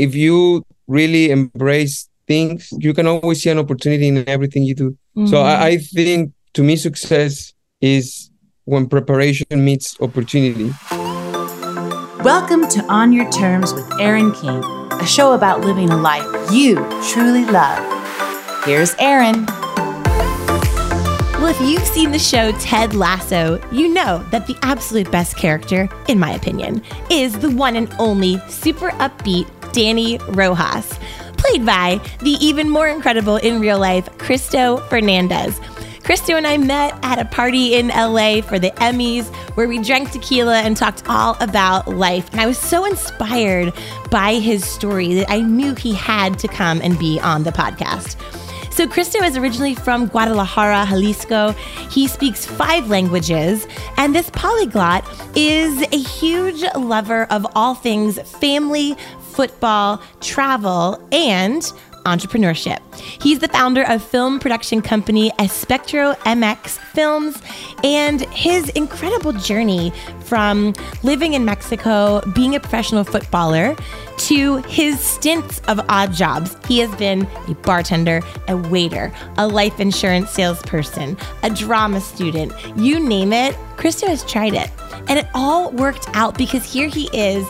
if you really embrace things, you can always see an opportunity in everything you do. Mm-hmm. So I, I think to me, success is when preparation meets opportunity. Welcome to On Your Terms with Erin King, a show about living a life you truly love. Here's Aaron. Well, if you've seen the show Ted Lasso, you know that the absolute best character, in my opinion, is the one and only super upbeat Dani Rojas, played by the even more incredible in real life Cristo Fernandez. Cristo and I met at a party in LA for the Emmys where we drank tequila and talked all about life. And I was so inspired by his story that I knew he had to come and be on the podcast. So, Cristo is originally from Guadalajara, Jalisco. He speaks five languages, and this polyglot is a huge lover of all things family, football, travel, and entrepreneurship. He's the founder of film production company Espectro MX Films, and his incredible journey from living in Mexico, being a professional footballer, to his stints of odd jobs. He has been a bartender, a waiter, a life insurance salesperson, a drama student, you name it. Cristo has tried it. And it all worked out because here he is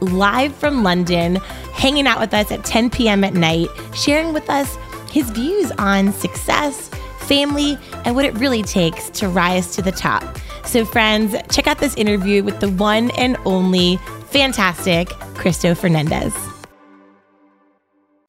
live from London, hanging out with us at 10 p.m. at night, sharing with us his views on success, family, and what it really takes to rise to the top. So, friends, check out this interview with the one and only fantastic Cristo Fernandez.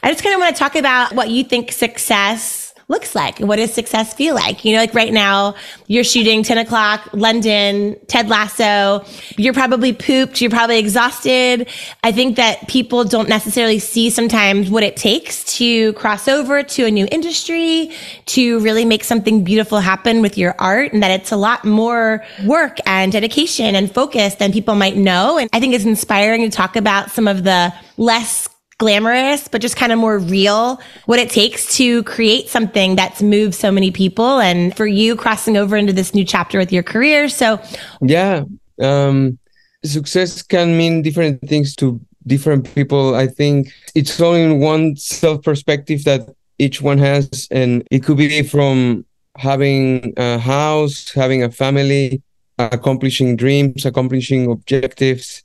I just kind of want to talk about what you think success looks like. What does success feel like? You know, like right now, you're shooting 10 o'clock, London, Ted Lasso. You're probably pooped. You're probably exhausted. I think that people don't necessarily see sometimes what it takes to cross over to a new industry, to really make something beautiful happen with your art, and that it's a lot more work and dedication and focus than people might know. And I think it's inspiring to talk about some of the less glamorous, but just kind of more real, what it takes to create something that's moved so many people and for you crossing over into this new chapter with your career. So, yeah, um, success can mean different things to different people. I think it's only one self perspective that each one has, and it could be from having a house, having a family, accomplishing dreams, accomplishing objectives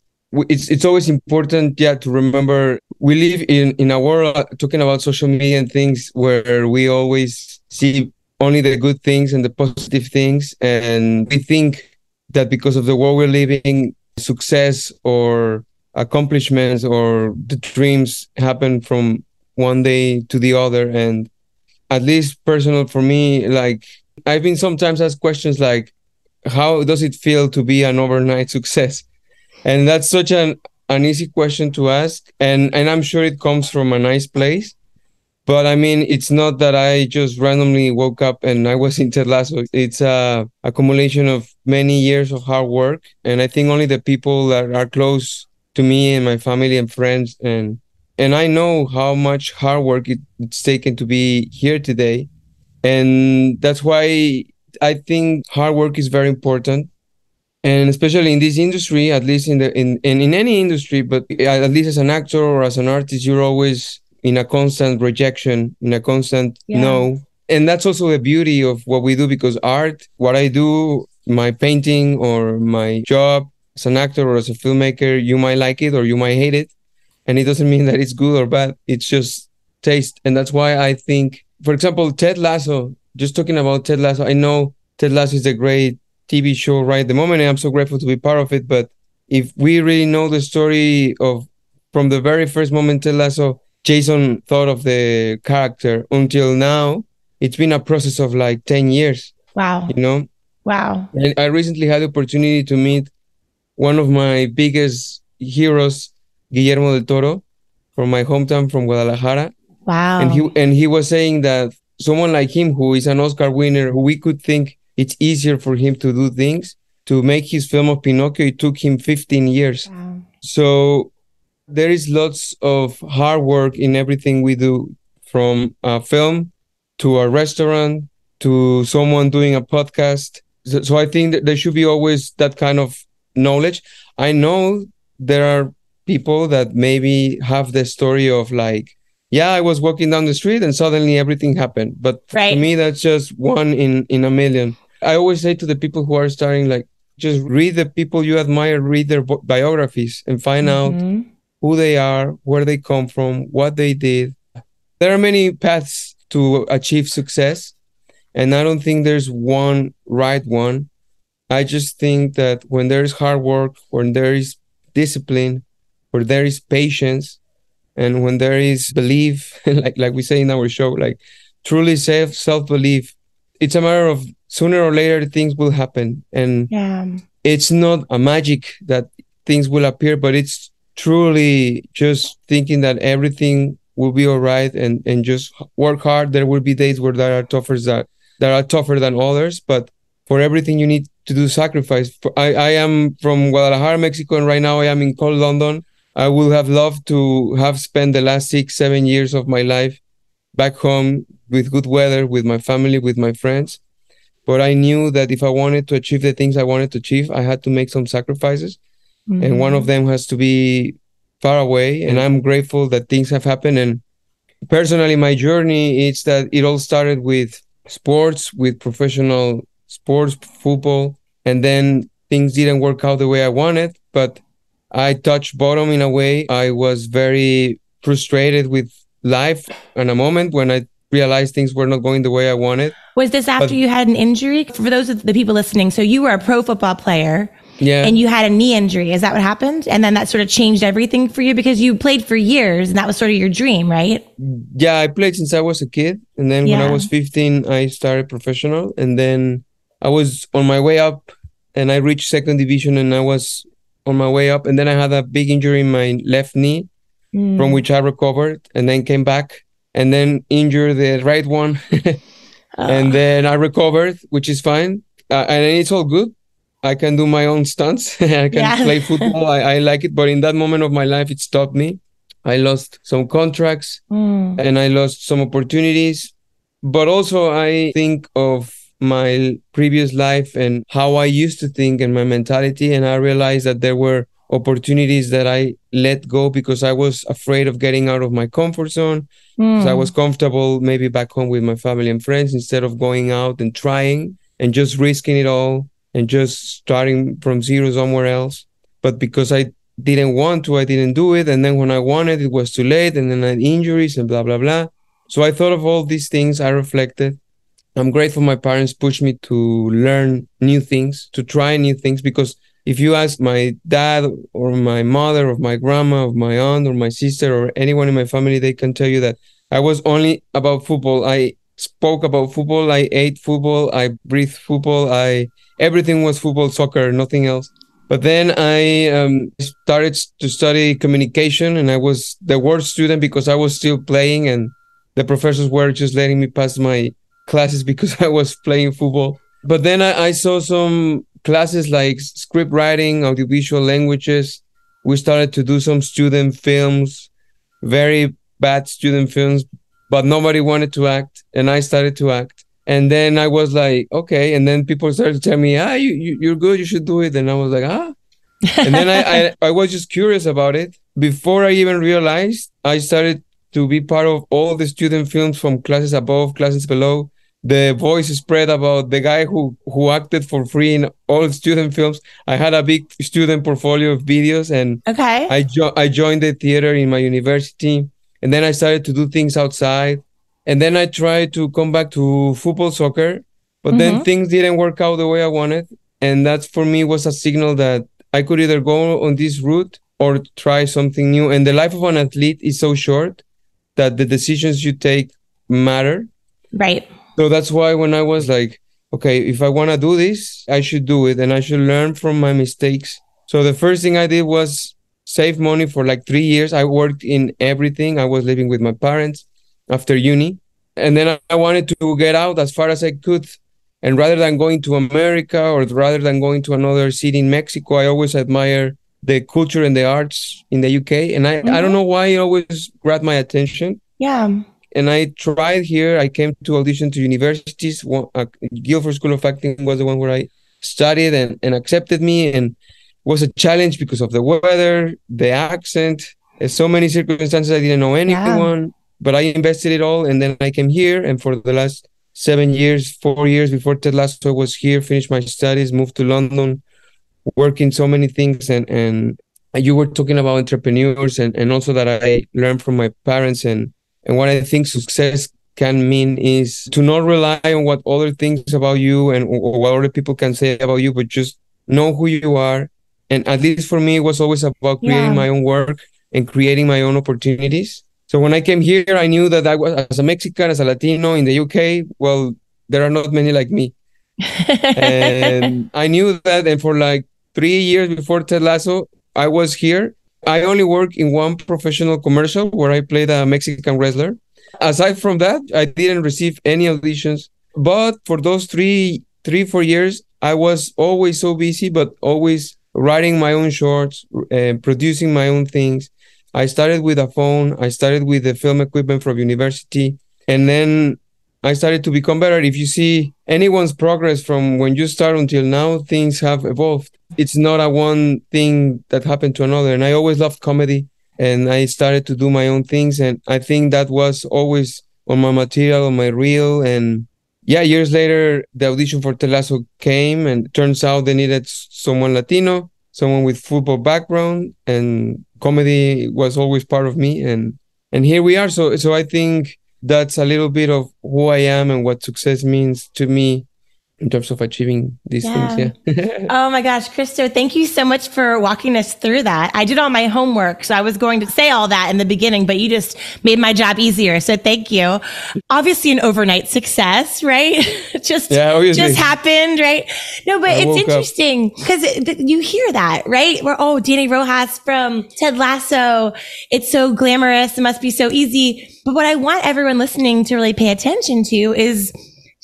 it's it's always important yeah to remember we live in in a world uh, talking about social media and things where we always see only the good things and the positive things and we think that because of the world we're living success or accomplishments or the dreams happen from one day to the other and at least personal for me like i've been sometimes asked questions like how does it feel to be an overnight success and that's such an an easy question to ask. And and i'm sure it comes from a nice place. But i mean it's not that i just randomly woke up and i was in ted lasso it's a accumulation of many years of hard work. And i think only the people that are close to me and my family and friends and and i know how much hard work it, it's taken to be here today. And that's why i think hard work is very important and especially in this industry at least in the in, in in any industry but at least as an actor or as an artist you're always in a constant rejection in a constant yeah. no. And that's also the beauty of what we do because art what i do my painting or my job as an actor or as a filmmaker you might like it or you might hate it. And it doesn't mean that it's good or bad. It's just taste. And that's why i think for example ted lasso just talking about ted lasso i know ted lasso is a great TV show right at the moment, and I'm so grateful to be part of it. But if we really know the story of from the very first moment Ted Lasso, Jason thought of the character until now, it's been a process of like 10 years. Wow. You know? Wow. And I recently had the opportunity to meet one of my biggest heroes, Guillermo del Toro, from my hometown from Guadalajara. Wow. And he and he was saying that someone like him who is an Oscar winner, who we could think it's easier for him to do things. To make his film of Pinocchio, it took him 15 years. Wow. So there is lots of hard work in everything we do, from a film to a restaurant to someone doing a podcast. So, so I think that there should be always that kind of knowledge. I know there are people that maybe have the story of like, yeah, I was walking down the street and suddenly everything happened. But Right. to me, that's just one in in a million. I always say to the people who are starting, like, just read the people you admire, read their bi- biographies, and find out Mhm. who they are, where they come from, what they did. There are many paths to achieve success, and I don't think there's one right one. I just think that when there is hard work, when there is discipline, where there is patience, and when there is belief, like like we say in our show, like truly self self belief, it's a matter of sooner or later things will happen, and Yeah. it's not a magic that things will appear, but it's truly just thinking that everything will be all right and, and just work hard. There will be days where there are tougher that, that are tougher than others, but for everything you need to do sacrifice. For- I, I am from Guadalajara, Mexico, and right now I am in cold London. I would have loved to have spent the last six, seven years of my life back home with good weather, with my family, with my friends but I knew that if I wanted to achieve the things I wanted to achieve, I had to make some sacrifices. And one of mm-hmm. them has to be far away. And I'm grateful that things have happened. And personally, my journey is that it all started with sports, with professional sports, football. And then things didn't work out the way I wanted, but I touched bottom in a way. I was very frustrated with life in a moment when I realized things were not going the way I wanted. Was this after But- you had an injury? For those of the people listening, so you were a pro football player Yeah. and you had a knee injury. Is that what happened? And then that sort of changed everything for you because you played for years and that was sort of your dream, right? yeah, I played since I was a kid, and then when I was 15, I started professional, and then I was on my way up, and I reached second division, and I was on my way up, and then I had a big injury in my left knee, Mm. from which I recovered, and then came back, and then injured the right one, and then I recovered, which is fine, uh, and it's all good. I can do my own stunts. I can Yeah. play football. I, I like it, but in that moment of my life, it stopped me. I lost some contracts Mm. and I lost some opportunities. But also, I think of my previous life and how I used to think and my mentality. And I realized that there were opportunities that I let go because I was afraid of getting out of my comfort zone. So I Mm. was comfortable maybe back home with my family and friends instead of going out and trying and just risking it all and just starting from zero somewhere else. But because I didn't want to, I didn't do it. And then when I wanted, it was too late. And then I had injuries and blah, blah, blah. So I thought of all these things. I reflected. I'm grateful my parents pushed me to learn new things, to try new things. Because if you ask my dad or my mother or my grandma or my aunt or my sister or anyone in my family, they can tell you that I was only about football. I spoke about football. I ate football. I breathed football. I everything was football, soccer, nothing else. But then I um, started to study communication, and I was the worst student because I was still playing, and the professors were just letting me pass my classes because I was playing football. But then I, I saw some classes like script writing, audiovisual languages. We started to do some student films, very bad student films, but nobody wanted to act, and I started to act. And then I was like, okay. And then people started to tell me, ah, you, you you're good, you should do it. And I was like, ah. and then I, I I was just curious about it. Before I even realized, I started to be part of all the student films from classes above, classes below. The voice spread about the guy who who acted for free in all student films. I had a big student portfolio of videos, and Okay. I jo- I joined the theater in my university, and then I started to do things outside, and then I tried to come back to football, soccer, but then Mhm. things didn't work out the way I wanted, and that for me was a signal that I could either go on this route or try something new. And the life of an athlete is so short that the decisions you take matter. right. So that's why when I was like, okay, if I want to do this, I should do it and I should learn from my mistakes. So the first thing I did was save money for like three years. I worked in everything. I was living with my parents after uni. And then I- wanted to get out as far as I could. And rather than going to America or rather than going to another city in Mexico, I always admire the culture and the arts in the UK. And I, I don't mm-hmm. know why it always grabbed my attention Yeah. And I tried here. I came to audition to universities. One, uh, Guildford School of Acting was the one where I studied and, and accepted me. And was a challenge because of the weather, the accent, so many circumstances. I didn't know anyone, yeah. but I invested it all. And then I came here. And for the last seven years, four years before Ted Lasso, I was here, finished my studies, moved to London, working so many things. And, and you were talking about entrepreneurs and, and also that I learned from my parents. And, and what I think success can mean is to not rely on what other things about you and what other people can say about you, but just know who you are. And at least for me, it was always about creating yeah. my own work and creating my own opportunities. So when I came here, I knew that I was as a Mexican, as a Latino in the UK. Well, there are not many like me, and I knew that. And for like three years before Ted Lasso, I was here. I only work in one professional commercial where I played a Mexican wrestler. Aside from that, I didn't receive any auditions. But for those three, three, four years, I was always so busy, but always writing my own shorts, uh, producing my own things. I started with a phone. I started with the film equipment from university, and then I started to become better. If you see anyone's progress from when you start until now, things have evolved. It's not a one thing that happened to another. And I always loved comedy, and I started to do my own things. And I think that was always on my material, on my reel, and yeah, years later, the audition for Ted Lasso came, and turns out they needed someone Latino, someone with football background, and comedy was always part of me. And and here we are. So so I think that's a little bit of who I am and what success means to me in terms of achieving these yeah. things. Yeah. oh my gosh, Cristo, thank you so much for walking us through that. I did all my homework, so I was going to say all that in the beginning, but you just made my job easier. So thank you. Obviously an overnight success, right? just, yeah, just happened, right? No, but I it's interesting because it, you hear that, right? Where, oh, Dani Rojas from Ted Lasso. It's so glamorous. It must be so easy. But what I want everyone listening to really pay attention to is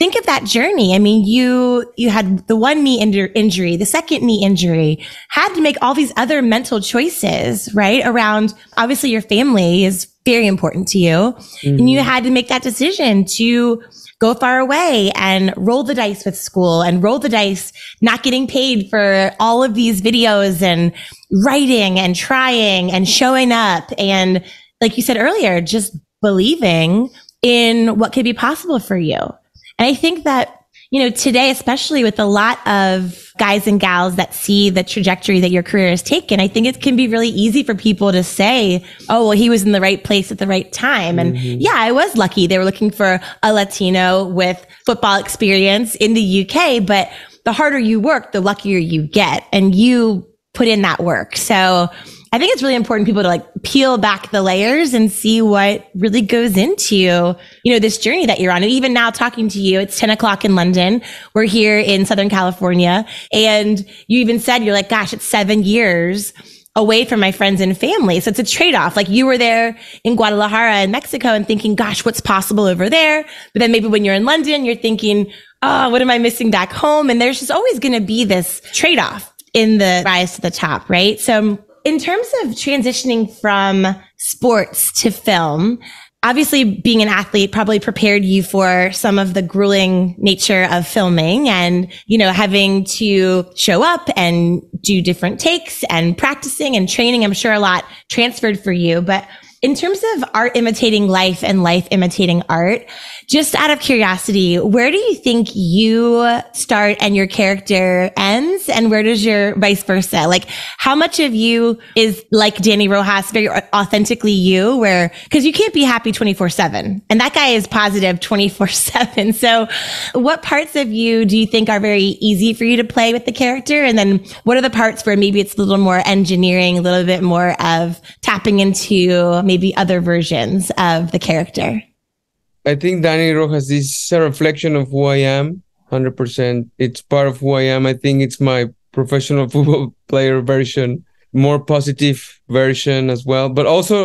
think of that journey. I mean, you, you had the one knee injury, the second knee injury, had to make all these other mental choices, right? Around obviously your family is very important to you. Mm-hmm. And you mm-hmm. had to make that decision to go far away and roll the dice with school and roll the dice, not getting paid for all of these videos and writing and trying and showing up. And like you said earlier, just believing in what could be possible for you. And I think that, you know, today, especially with a lot of guys and gals that see the trajectory that your career has taken, I think it can be really easy for people to say, oh, well, he was in the right place at the right time. And mm-hmm. yeah, I was lucky. They were looking for a Latino with football experience in the UK, but the harder you work, the luckier you get. And you put in that work. So I think it's really important people to like peel back the layers and see what really goes into, you know, this journey that you're on. And even now talking to you, it's 10 o'clock in London. We're here in Southern California. And you even said, you're like, gosh, it's seven years away from my friends and family. So it's a trade off. Like you were there in Guadalajara in Mexico and thinking, gosh, what's possible over there? But then maybe when you're in London, you're thinking, oh, what am I missing back home? And there's just always going to be this trade off in the rise to the top, right? So in terms of transitioning from sports to film, obviously being an athlete probably prepared you for some of the grueling nature of filming and, you know, having to show up and do different takes and practicing and training. I'm sure a lot transferred for you, but in terms of art imitating life and life imitating art, just out of curiosity, where do you think you start and your character ends? And where does your vice versa? Like, how much of you is like Dani Rojas, very authentically you, where, cause you can't be happy 24 seven. And that guy is positive 24 seven. So what parts of you do you think are very easy for you to play with the character? And then what are the parts where maybe it's a little more engineering, a little bit more of tapping into maybe other versions of the character? I think Dani Rojas is a reflection of who I am, 100%. It's part of who I am. I think it's my professional football player version, more positive version as well. But also,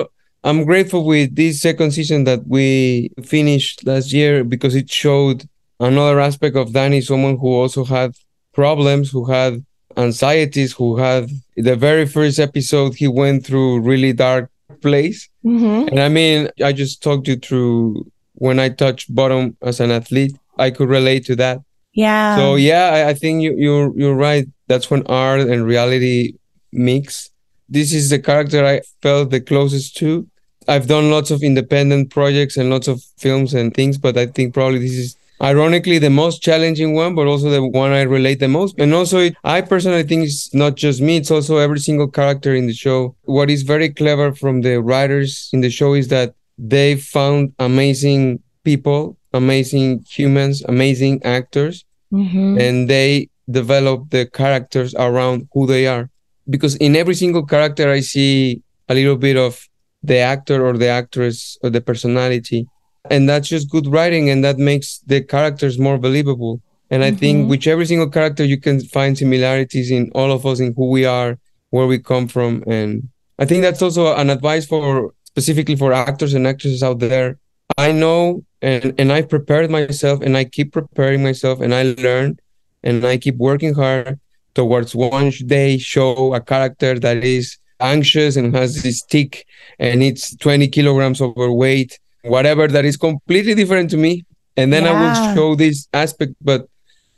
I'm grateful with this second season that we finished last year because it showed another aspect of Dani, someone who also had problems, who had anxieties, who had the very first episode, he went through really dark place. Mm-hmm. And I mean, I just talked you through when I touched bottom as an athlete, I could relate to that. Yeah. So yeah, I, I think you, you're you're right. That's when art and reality mix. This is the character I felt the closest to. I've done lots of independent projects and lots of films and things, but I think probably this is ironically the most challenging one, but also the one I relate the most. And also, it, I personally think it's not just me, it's also every single character in the show. What is very clever from the writers in the show is that they found amazing people, amazing humans, amazing actors, Mhm. and they develop the characters around who they are. Because in every single character, I see a little bit of the actor or the actress or the personality. And that's just good writing, and that makes the characters more believable. And I think Mhm. with every single character, you can find similarities in all of us, in who we are, where we come from. And I think that's also an advice for specifically for actors and actresses out there. I know and, and I prepared myself and I keep preparing myself and I learn and I keep working hard towards one day show a character that is anxious and has this tick and it's 20 kilograms overweight, whatever that is completely different to me. And then I will show this aspect. But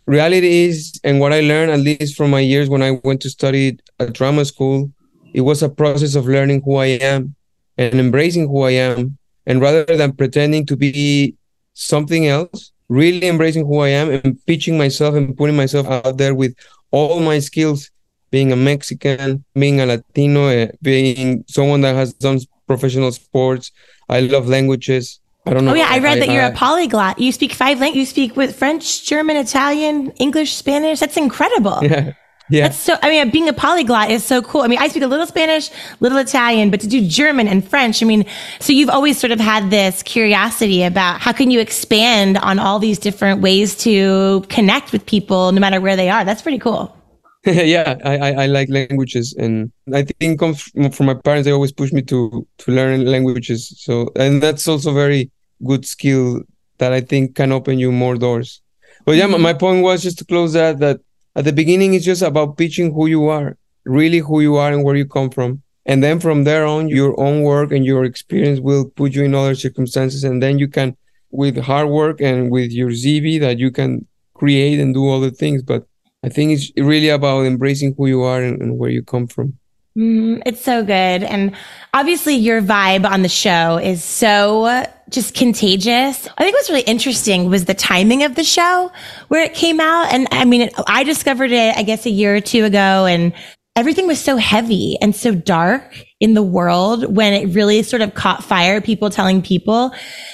reality is, and what I learned, at least from my years when I went to study at drama school, it was a process of learning who I am and embracing who I am. And rather than pretending to be something else, really embracing who I am and pitching myself and putting myself out there with all my skills, being a Mexican, being a Latino, uh, being someone that has done professional sports. I love languages. I don't know. Oh yeah, I read that you're a a polyglot. You speak five languages. You speak with French, German, Italian, English, Spanish. That's incredible. Yeah. Yeah. That's so. I mean, being a polyglot is so cool. I mean, I speak a little Spanish, little Italian, but to do German and French, I mean, so you've always sort of had this curiosity about how can you expand on all these different ways to connect with people, no matter where they are. That's pretty cool. yeah, I, I, I like languages, and I think comes from, my parents. They always push me to to learn languages. So, and that's also very good skill that I think can open you more doors. But yeah, my, mm-hmm. my point was just to close that that at the beginning it's just about pitching who you are, really who you are and where you come from, and then from there on, your own work and your experience will put you in other circumstances, and then you can, with hard work and with your CV, that you can create and do other things. But I think it's really about embracing who you are and, and where you come from. Mm, it's so good. And obviously, your vibe on the show is so just contagious. I think what's really interesting was the timing of the show where it came out. And I mean, it, I discovered it, I guess, a year or two ago, and everything was so heavy and so dark in the world when it really sort of caught fire, people telling people.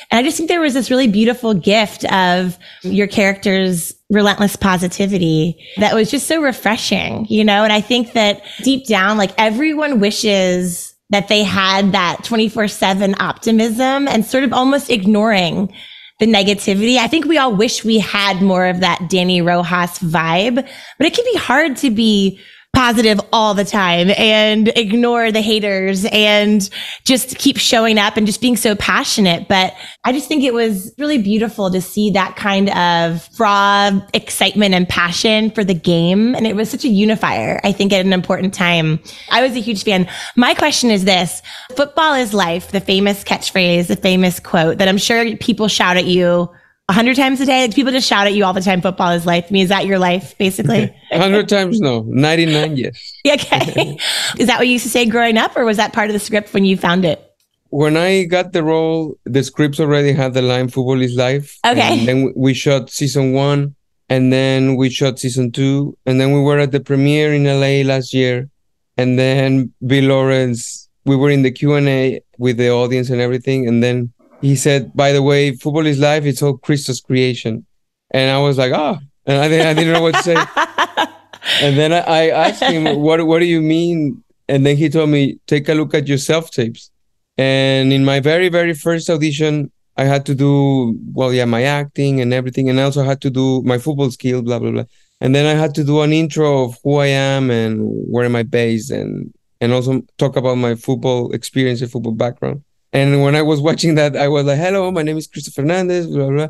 And I just think there was this really beautiful gift of your character's relentless positivity that was just so refreshing, you know? And I think that deep down, like everyone wishes that they had that 24 seven optimism and sort of almost ignoring the negativity. I think we all wish we had more of that Dani Rojas vibe, but it can be hard to be positive all the time and ignore the haters and just keep showing up and just being so passionate. But I just think it was really beautiful to see that kind of raw excitement and passion for the game. And it was such a unifier, I think, at an important time. I was a huge fan. My question is this football is life, the famous catchphrase, the famous quote that I'm sure people shout at you hundred times a day. Like people just shout at you all the time. Football is life. I mean, is that your life, basically? Hundred times no, ninety nine yes. okay. is that what you used to say growing up, or was that part of the script when you found it? When I got the role, the scripts already had the line "Football is life." Okay. And then we shot season one, and then we shot season two, and then we were at the premiere in LA last year, and then Bill Lawrence. We were in the Q and A with the audience and everything, and then he said, "By the way, football is life. It's all Cristo's creation," and I was like, "Ah." And I didn't, I didn't know what to say. And then I, I asked him, "What What do you mean?" And then he told me, "Take a look at your self tapes." And in my very very first audition, I had to do well, yeah, my acting and everything, and I also had to do my football skill, blah blah blah. And then I had to do an intro of who I am and where am I based, and and also talk about my football experience and football background. And when I was watching that, I was like, "Hello, my name is Christopher Fernandez," blah blah.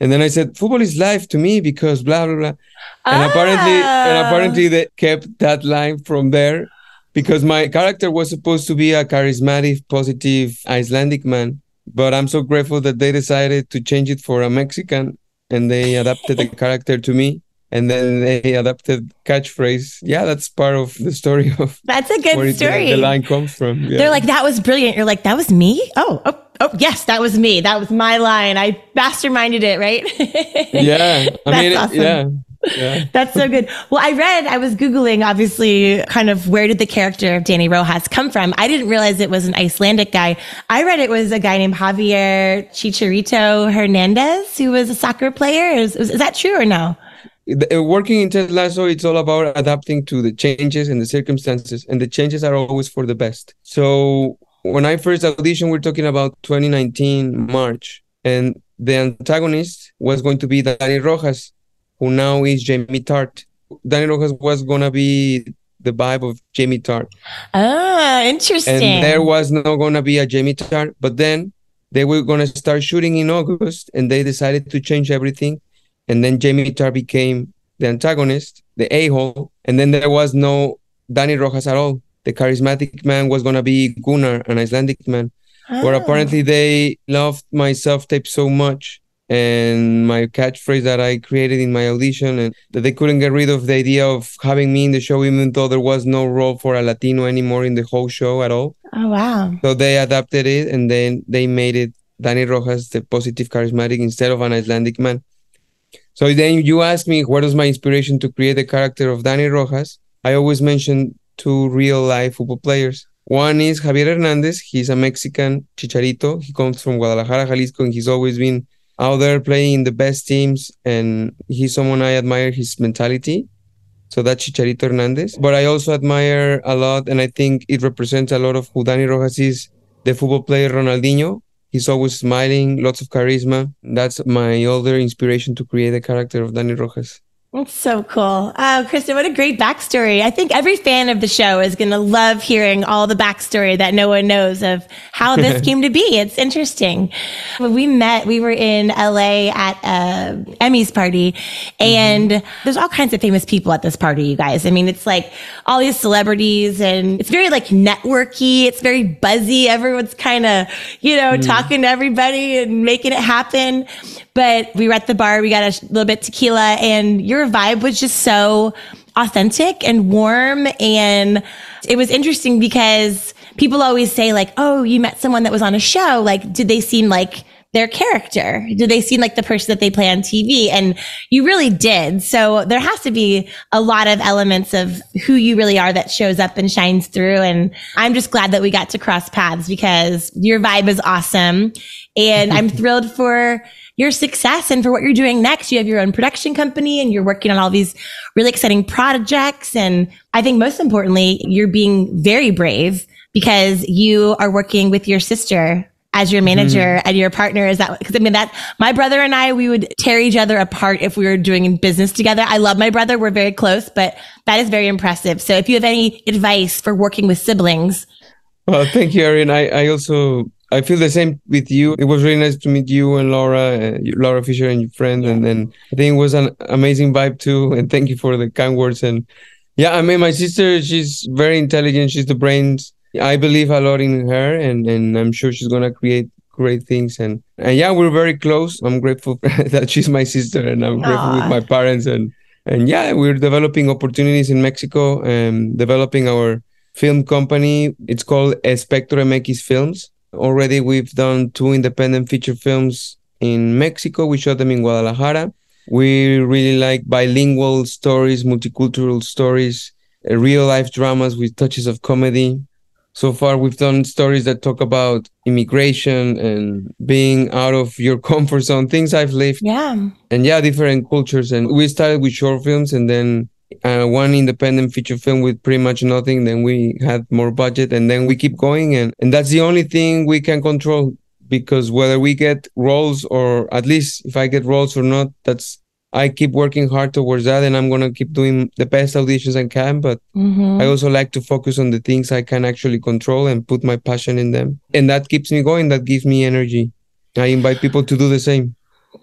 And then I said, "Football is life to me because blah blah blah." and apparently and apparently ah. they kept that line from there because my character was supposed to be a charismatic positive icelandic man but i'm so grateful that they decided to change it for a mexican and they adapted the character to me and then they adapted catchphrase. Yeah, that's part of the story of. That's a good where story. the line comes from. Yeah. They're like, that was brilliant. You're like, that was me? Oh, oh, oh, yes, that was me. That was my line. I masterminded it, right? yeah, I That's mean, awesome. yeah, yeah. That's so good. Well, I read, I was Googling, obviously, kind of where did the character of Dani Rojas come from? I didn't realize it was an Icelandic guy. I read it was a guy named Javier Chicharito Hernandez, who was a soccer player. Is, is that true or no? The- uh, Working in Ted Lasso, it's all about adapting to the changes and the circumstances, and the changes are always for the best. So when I first auditioned, we're talking about 2019 March, and the antagonist was going to be Dani Rojas, who now is Jamie Tartt. Dani Rojas was gonna be the vibe of Jamie Tartt. Ah, interesting. and there was not gonna be a Jamie Tartt, but then they were gonna start shooting in August, and they decided to change everything, and then Jamie Tartt became the antagonist, the a-hole, and then there was no Dani Rojas at all. The charismatic man was gonna be Gunnar, an Icelandic man, Oh. where apparently they loved my self-tape so much and my catchphrase that I created in my audition, and that they couldn't get rid of the idea of having me in the show, even though there was no role for a Latino anymore in the whole show at all. Oh, wow. So they adapted it and then they made it Dani Rojas, the positive charismatic, instead of an Icelandic man. So then you ask me, what was my inspiration to create the character of Dani Rojas? I always mention two real life football players. One is Javier Hernandez. He's a Mexican chicharito. He comes from Guadalajara, Jalisco, and he's always been out there playing in the best teams. And he's someone I admire his mentality. So that's Chicharito Hernandez. But I also admire a lot, and I think it represents a lot of who Dani Rojas is, the football player Ronaldinho. He's always smiling, lots of charisma. That's my other inspiration to create the character of Dani Rojas. That's so cool. Oh, Kristen, what a great backstory. I think every fan of the show is going to love hearing all the backstory that no one knows of how this came to be. It's interesting. When we met, we were in LA at uh, Emmy's party, and there's all kinds of famous people at this party, you guys. I mean, it's like all these celebrities, and it's very like networky. It's very buzzy. Everyone's kind of, you know, talking to everybody and making it happen. But we were at the bar, we got a little bit tequila, and your vibe was just so authentic and warm. And it was interesting because people always say, like, oh, you met someone that was on a show. Like, did they seem like their character? Did they seem like the person that they play on TV? And you really did. So there has to be a lot of elements of who you really are that shows up and shines through. And I'm just glad that we got to cross paths because your vibe is awesome. And I'm thrilled for your success and for what you're doing next. You have your own production company and you're working on all these really exciting projects. And I think most importantly, you're being very brave because you are working with your sister as your manager mm-hmm. and your partner is that because I mean that my brother and I we would tear each other apart if we were doing business together. I love my brother, we're very close, but that is very impressive. So if you have any advice for working with siblings, Well, thank you, Erin. I, I also I feel the same with you. It was really nice to meet you and Laura, uh, Laura Fisher and your friend, and then I think it was an amazing vibe too. And thank you for the kind words. And yeah, I mean, my sister, she's very intelligent. She's the brains. I believe a lot in her, and and I'm sure she's gonna create great things. And and yeah, we're very close. I'm grateful that she's my sister, and I'm grateful with my parents. And and yeah, we're developing opportunities in Mexico and developing our film company. It's called Espectro MX Films. Already we've done two independent feature films in Mexico. We shot them in Guadalajara. We really like bilingual stories, multicultural stories, uh, real life dramas with touches of comedy. So far, we've done stories that talk about immigration and being out of your comfort zone, things I've lived yeah. and yeah, different cultures. And we started with short films and then uh, one independent feature film with pretty much nothing. Then we had more budget and then we keep going. And, and that's the only thing we can control because whether we get roles or at least if I get roles or not, that's, I keep working hard towards that and I'm going to keep doing the best auditions I can. But Mhm. I also like to focus on the things I can actually control and put my passion in them. And that keeps me going. That gives me energy. I invite people to do the same.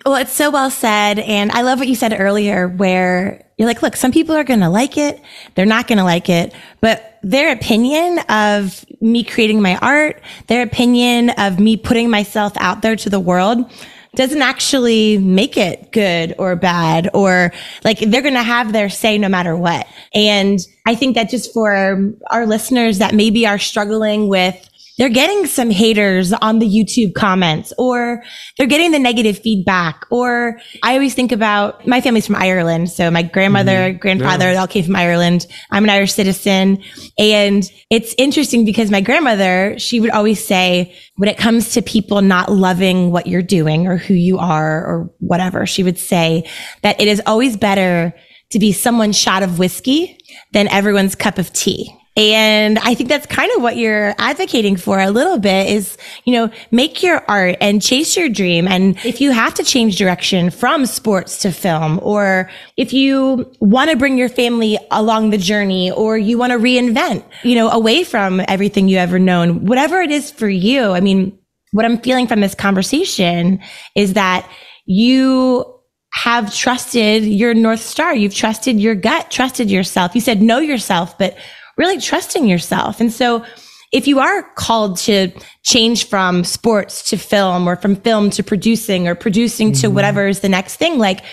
Well, it's so well said. And I love what you said earlier, where you're like, look, some people are going to like it. They're not going to like it, but their opinion of me creating my art, their opinion of me putting myself out there to the world doesn't actually make it good or bad or like they're going to have their say no matter what. And I think that just for our listeners that maybe are struggling with they're getting some haters on the YouTube comments or they're getting the negative feedback. Or I always think about my family's from Ireland. So my grandmother, mm-hmm. grandfather, yeah. they all came from Ireland. I'm an Irish citizen. And it's interesting because my grandmother, she would always say, when it comes to people not loving what you're doing or who you are or whatever, she would say that it is always better to be someone's shot of whiskey than everyone's cup of tea. And I think that's kind of what you're advocating for a little bit is, you know, make your art and chase your dream. And if you have to change direction from sports to film, or if you want to bring your family along the journey, or you want to reinvent, you know, away from everything you ever known, whatever it is for you. I mean, what I'm feeling from this conversation is that you have trusted your North Star. You've trusted your gut, trusted yourself. You said know yourself, but really trusting yourself. And so if you are called to change from sports to film or from film to producing or producing mm-hmm. to whatever is the next thing, like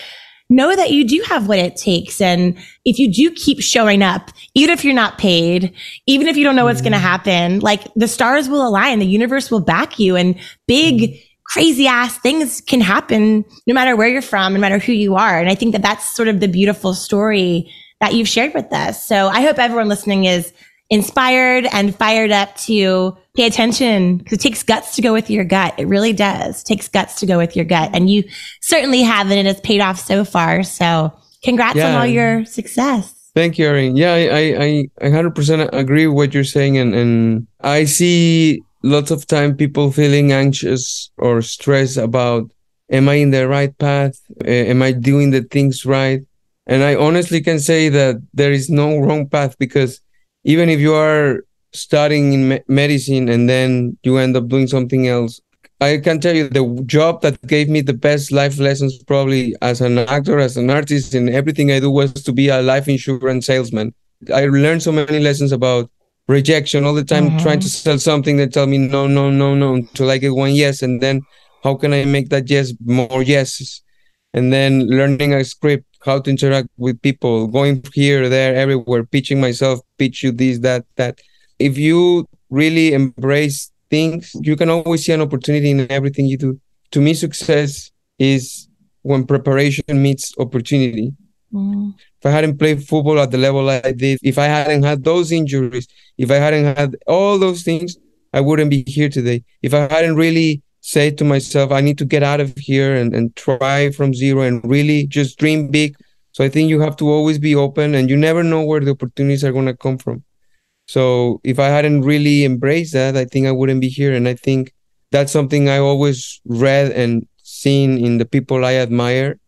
know that you do have what it takes. And if you do keep showing up, even if you're not paid, even if you don't know what's mm-hmm. going to happen, like the stars will align, the universe will back you and big, mm-hmm. crazy ass things can happen no matter where you're from, no matter who you are. And I think that that's sort of the beautiful story that you've shared with us. So I hope everyone listening is inspired and fired up to pay attention because it takes guts to go with your gut. It really does. It takes guts to go with your gut. And you certainly have it and it's paid off so far. So congrats yeah. on all your success. Thank you, Irene. Yeah, I, I, I 100% agree with what you're saying. And, and I see lots of time people feeling anxious or stressed about, am I in the right path? Am I doing the things right? And I honestly can say that there is no wrong path because even if you are studying in me- medicine and then you end up doing something else, I can tell you the job that gave me the best life lessons, probably as an actor, as an artist, and everything I do was to be a life insurance salesman. I learned so many lessons about rejection all the time, mm-hmm. trying to sell something that tell me no, no, no, no, until I get one yes, and then how can I make that yes more yeses? And then learning a script how to interact with people, going here, there, everywhere, pitching myself, pitch you this, that, that. If you really embrace things, you can always see an opportunity in everything you do. To me, success is when preparation meets opportunity. Mm. If I hadn't played football at the level I did, if I hadn't had those injuries, if I hadn't had all those things, I wouldn't be here today. If I hadn't really say to myself, I need to get out of here and, and try from zero and really just dream big. So I think you have to always be open and you never know where the opportunities are going to come from. So if I hadn't really embraced that, I think I wouldn't be here. And I think that's something I always read and seen in the people I admire.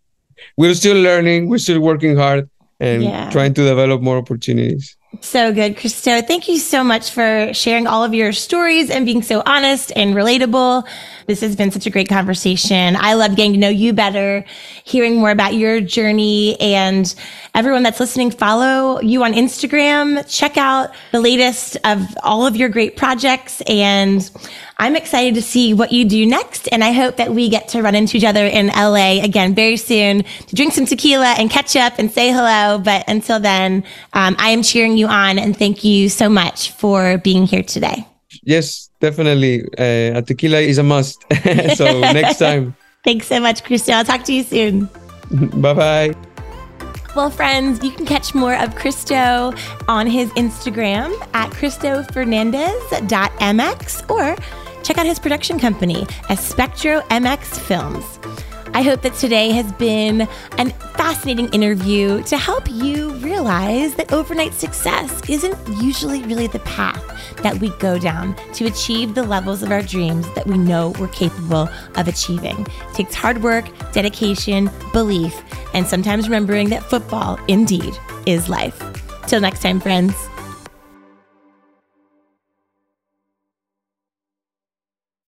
We're still learning, we're still working hard and yeah. trying to develop more opportunities. So good, Cristo. Thank you so much for sharing all of your stories and being so honest and relatable. This has been such a great conversation. I love getting to know you better, hearing more about your journey and everyone that's listening, follow you on Instagram. Check out the latest of all of your great projects and I'm excited to see what you do next. And I hope that we get to run into each other in LA again very soon to drink some tequila and catch up and say hello. But until then, um, I am cheering you on and thank you so much for being here today. Yes, definitely. Uh, a tequila is a must. so next time. Thanks so much, Cristo. I'll talk to you soon. bye bye. Well, friends, you can catch more of Cristo on his Instagram at cristofernandez.mx or check out his production company, Espectro MX Films. I hope that today has been a fascinating interview to help you realize that overnight success isn't usually really the path that we go down to achieve the levels of our dreams that we know we're capable of achieving. It takes hard work, dedication, belief, and sometimes remembering that football indeed is life. Till next time, friends.